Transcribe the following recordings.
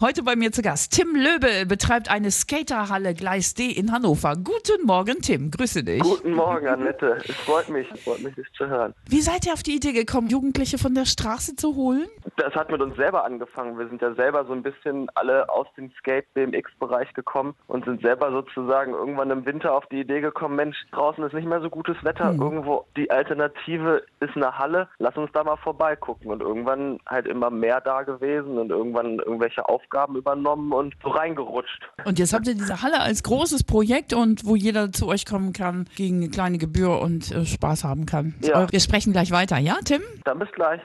Heute bei mir zu Gast. Tim Löbel betreibt eine Skaterhalle Gleis D in Hannover. Guten Morgen, Tim. Grüße dich. Guten Morgen, Annette. Es freut mich, es freut mich, dich zu hören. Wie seid ihr auf die Idee gekommen, Jugendliche von der Straße zu holen? Das hat mit uns selber angefangen. Wir sind ja selber so ein bisschen alle aus dem Skate-BMX-Bereich gekommen und sind selber sozusagen irgendwann im Winter auf die Idee gekommen, Mensch, draußen ist nicht mehr so gutes Wetter. Mhm. Irgendwo die Alternative ist eine Halle. Lass uns da mal vorbeigucken. Und irgendwann halt immer mehr da gewesen und irgendwann irgendwelche Aufgaben übernommen und so reingerutscht. Und jetzt habt ihr diese Halle als großes Projekt und wo jeder zu euch kommen kann gegen eine kleine Gebühr und äh, Spaß haben kann. Ja. Wir sprechen gleich weiter, ja, Tim? Dann bis gleich.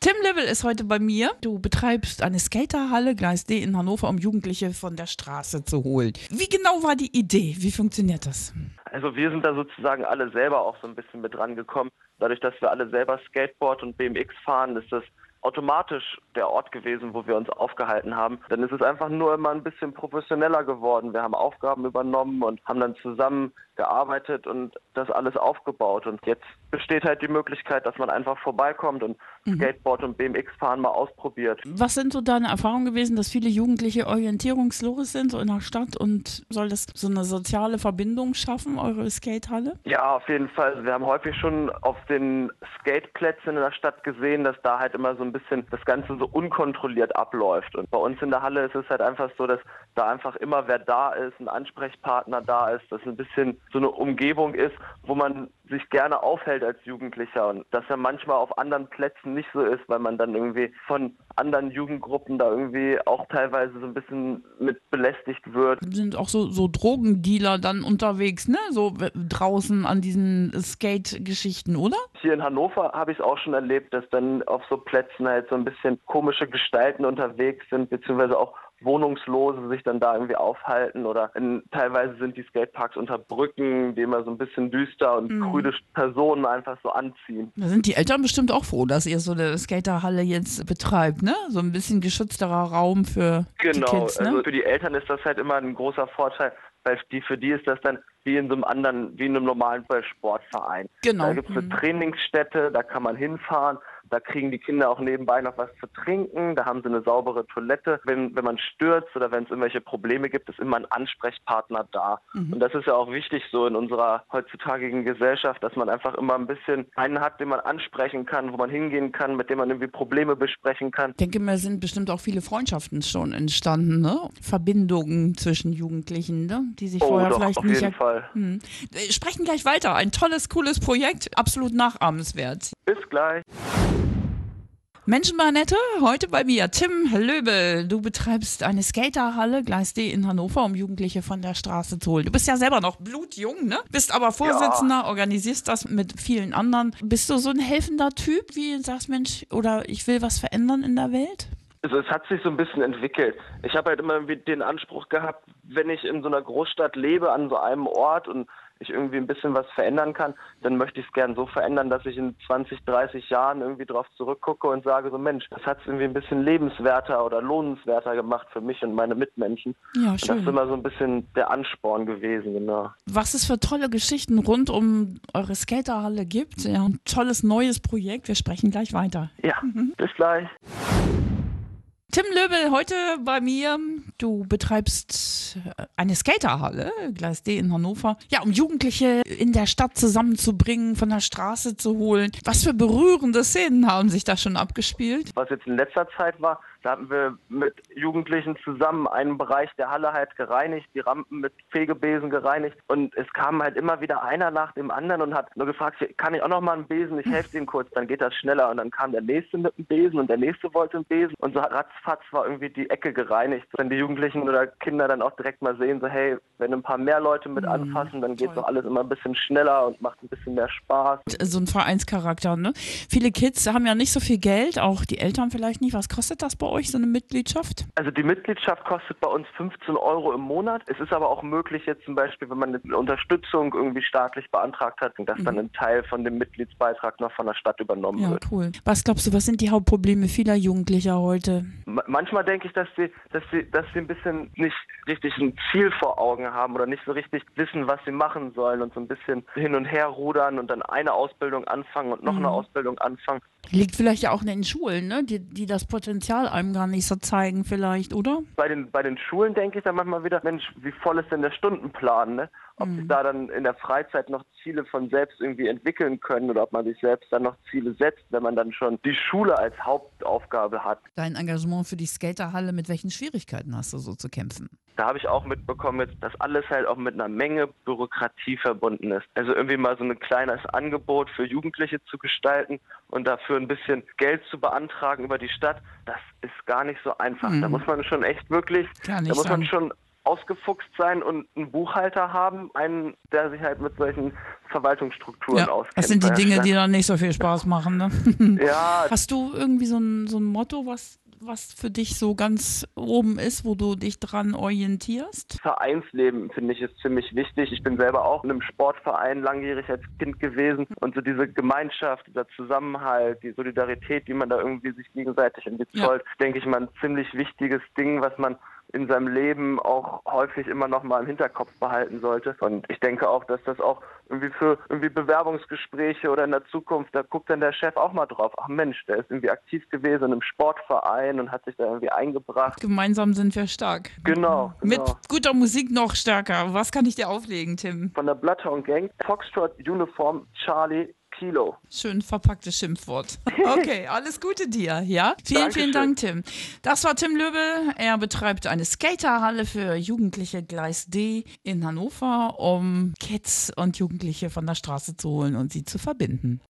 Tim Level ist heute bei mir. Du betreibst eine Skaterhalle Gleis D in Hannover, um Jugendliche von der Straße zu holen. Wie genau war die Idee? Wie funktioniert das? Also wir sind da sozusagen alle selber auch so ein bisschen mit rangekommen. Dadurch, dass wir alle selber Skateboard und BMX fahren, ist das automatisch der Ort gewesen, wo wir uns aufgehalten haben. Dann ist es einfach nur immer ein bisschen professioneller geworden. Wir haben Aufgaben übernommen und haben dann zusammen gearbeitet und das alles aufgebaut. Und jetzt besteht halt die Möglichkeit, dass man einfach vorbeikommt und Skateboard und BMX fahren mal ausprobiert. Was sind so deine Erfahrungen gewesen, dass viele Jugendliche orientierungslos sind, so in der Stadt und soll das so eine soziale Verbindung schaffen, eure Skatehalle? Ja, auf jeden Fall. Wir haben häufig schon auf den Skateplätzen in der Stadt gesehen, dass da halt immer so ein bisschen das Ganze so unkontrolliert abläuft. Und bei uns in der Halle ist es halt einfach so, dass da einfach immer wer da ist, ein Ansprechpartner da ist, dass ein bisschen so eine Umgebung ist, wo man sich gerne aufhält als Jugendlicher und das ja manchmal auf anderen Plätzen nicht so ist, weil man dann irgendwie von anderen Jugendgruppen da irgendwie auch teilweise so ein bisschen mit belästigt wird. Sind auch so, so Drogendealer dann unterwegs, ne? So draußen an diesen Skate-Geschichten, oder? Hier in Hannover habe ich es auch schon erlebt, dass dann auf so Plätzen halt so ein bisschen komische Gestalten unterwegs sind, beziehungsweise auch Wohnungslose sich dann da irgendwie aufhalten oder in, teilweise sind die Skateparks unter Brücken, die immer so ein bisschen düster und krüde Personen einfach so anziehen. Da sind die Eltern bestimmt auch froh, dass ihr so eine Skaterhalle jetzt betreibt, ne? So ein bisschen geschützterer Raum für die Genau, Kids, ne? also für die Eltern ist das halt immer ein großer Vorteil, weil die, für die ist das dann wie in so einem anderen, wie in einem normalen Sportverein. Genau. Da gibt es eine Trainingsstätte, da kann man hinfahren, da kriegen die Kinder auch nebenbei noch was zu trinken, da haben sie eine saubere Toilette. Wenn, wenn man stürzt oder wenn es irgendwelche Probleme gibt, ist immer ein Ansprechpartner da. Mhm. Und das ist ja auch wichtig so in unserer heutzutage Gesellschaft, dass man einfach immer ein bisschen einen hat, den man ansprechen kann, wo man hingehen kann, mit dem man irgendwie Probleme besprechen kann. Ich denke mir, sind bestimmt auch viele Freundschaften schon entstanden, ne? Verbindungen zwischen Jugendlichen, ne? Die sich Oh, vorher doch, vielleicht auf nicht. jeden er- Fall. Hm. Sprechen gleich weiter. Ein tolles, cooles Projekt, absolut nachahmenswert. Bis gleich. Menschenbahnette, heute bei mir Tim Löbel. Du betreibst eine Skaterhalle Gleis D in Hannover, um Jugendliche von der Straße zu holen. Du bist ja selber noch blutjung, ne? Bist aber Vorsitzender, organisierst das mit vielen anderen. Bist du so ein helfender Typ, wie du sagst, Mensch, oder ich will was verändern in der Welt? Also es hat sich so ein bisschen entwickelt. Ich habe halt immer den Anspruch gehabt, wenn ich in so einer Großstadt lebe, an so einem Ort und ich irgendwie ein bisschen was verändern kann, dann möchte ich es gern so verändern, dass ich in 20, 30 Jahren irgendwie drauf zurückgucke und sage so, Mensch, das hat es irgendwie ein bisschen lebenswerter oder lohnenswerter gemacht für mich und meine Mitmenschen. Ja, Und das ist schön. immer so ein bisschen der Ansporn gewesen, genau. Was es für tolle Geschichten rund um eure Skaterhalle gibt. Ja, ein tolles neues Projekt. Wir sprechen gleich weiter. Ja, bis gleich. Tim Löbel, heute bei mir. Du betreibst äh, eine Skaterhalle, Gleis D in Hannover. Ja, um Jugendliche in der Stadt zusammenzubringen, von der Straße zu holen. Was für berührende Szenen haben sich da schon abgespielt? Was jetzt in letzter Zeit war, da hatten wir mit Jugendlichen zusammen einen Bereich der Halle halt gereinigt, die Rampen mit Fegebesen gereinigt und es kam halt immer wieder einer nach dem anderen und hat nur gefragt, kann ich auch noch mal einen Besen, ich helfe ihm kurz, dann geht das schneller und dann kam der nächste mit einem Besen und der nächste wollte einen Besen und so ratzfatz war irgendwie die Ecke gereinigt. Wenn die Jugendlichen oder Kinder dann auch direkt mal sehen, so hey, wenn ein paar mehr Leute mit anfassen, dann geht doch alles immer ein bisschen schneller und macht ein bisschen mehr Spaß. So ein Vereinscharakter, ne? Viele Kids haben ja nicht so viel Geld, auch die Eltern vielleicht nicht. Was kostet das bei euch? Euch so eine Mitgliedschaft? Also die Mitgliedschaft kostet bei uns 15 Euro im Monat. Es ist aber auch möglich jetzt zum Beispiel, wenn man eine Unterstützung irgendwie staatlich beantragt hat, dass mhm. dann ein Teil von dem Mitgliedsbeitrag noch von der Stadt übernommen ja, wird. Ja, cool. Was glaubst du, was sind die Hauptprobleme vieler Jugendlicher heute? manchmal denke ich, dass sie, dass sie, dass sie ein bisschen nicht richtig ein Ziel vor Augen haben oder nicht so richtig wissen, was sie machen sollen und so ein bisschen hin und her rudern und dann eine Ausbildung anfangen und noch mhm. eine Ausbildung anfangen. Liegt vielleicht ja auch in den Schulen, ne? die, die das Potenzial einem gar nicht so zeigen, vielleicht, oder? Bei den, bei den Schulen denke ich dann manchmal wieder, Mensch, wie voll ist denn der Stundenplan? Ne? Ob mhm. sich da dann in der Freizeit noch Ziele von selbst irgendwie entwickeln können oder ob man sich selbst dann noch Ziele setzt, wenn man dann schon die Schule als Hauptaufgabe hat. Dein Engagement für die Skaterhalle, mit welchen Schwierigkeiten hast du so zu kämpfen? Da habe ich auch mitbekommen, dass alles halt auch mit einer Menge Bürokratie verbunden ist. Also irgendwie mal so ein kleines Angebot für Jugendliche zu gestalten und dafür ein bisschen Geld zu beantragen über die Stadt, das ist gar nicht so einfach. Mhm. Da muss man schon echt wirklich, da muss man schon ausgefuchst sein und einen Buchhalter haben, einen, der sich halt mit solchen Verwaltungsstrukturen ja, auskennt. Das sind die Dinge, die dann nicht so viel Spaß machen. Ne? ja. Hast du irgendwie so ein, so ein Motto, was, was für dich so ganz oben ist, wo du dich dran orientierst? Vereinsleben finde ich ist ziemlich wichtig. Ich bin selber auch in einem Sportverein langjährig als Kind gewesen und so diese Gemeinschaft, dieser Zusammenhalt, die Solidarität, die man da irgendwie sich gegenseitig entzollt, ja. denke ich mal ein ziemlich wichtiges Ding, was man in seinem Leben auch häufig immer noch mal im Hinterkopf behalten sollte. Und ich denke auch, dass das auch irgendwie für irgendwie Bewerbungsgespräche oder in der Zukunft, da guckt dann der Chef auch mal drauf. Ach Mensch, der ist irgendwie aktiv gewesen im Sportverein und hat sich da irgendwie eingebracht. Gemeinsam sind wir stark. Genau. genau. Mit guter Musik noch stärker. Was kann ich dir auflegen, Tim? Von der Bloodhound Gang, Foxtrot Uniform Charlie Kilo. Schön verpacktes Schimpfwort. Okay, alles Gute dir, ja? Vielen, Dankeschön. vielen Dank, Tim. Das war Tim Löbel. Er betreibt eine Skaterhalle für Jugendliche Gleis D in Hannover, um Kids und Jugendliche von der Straße zu holen und sie zu verbinden.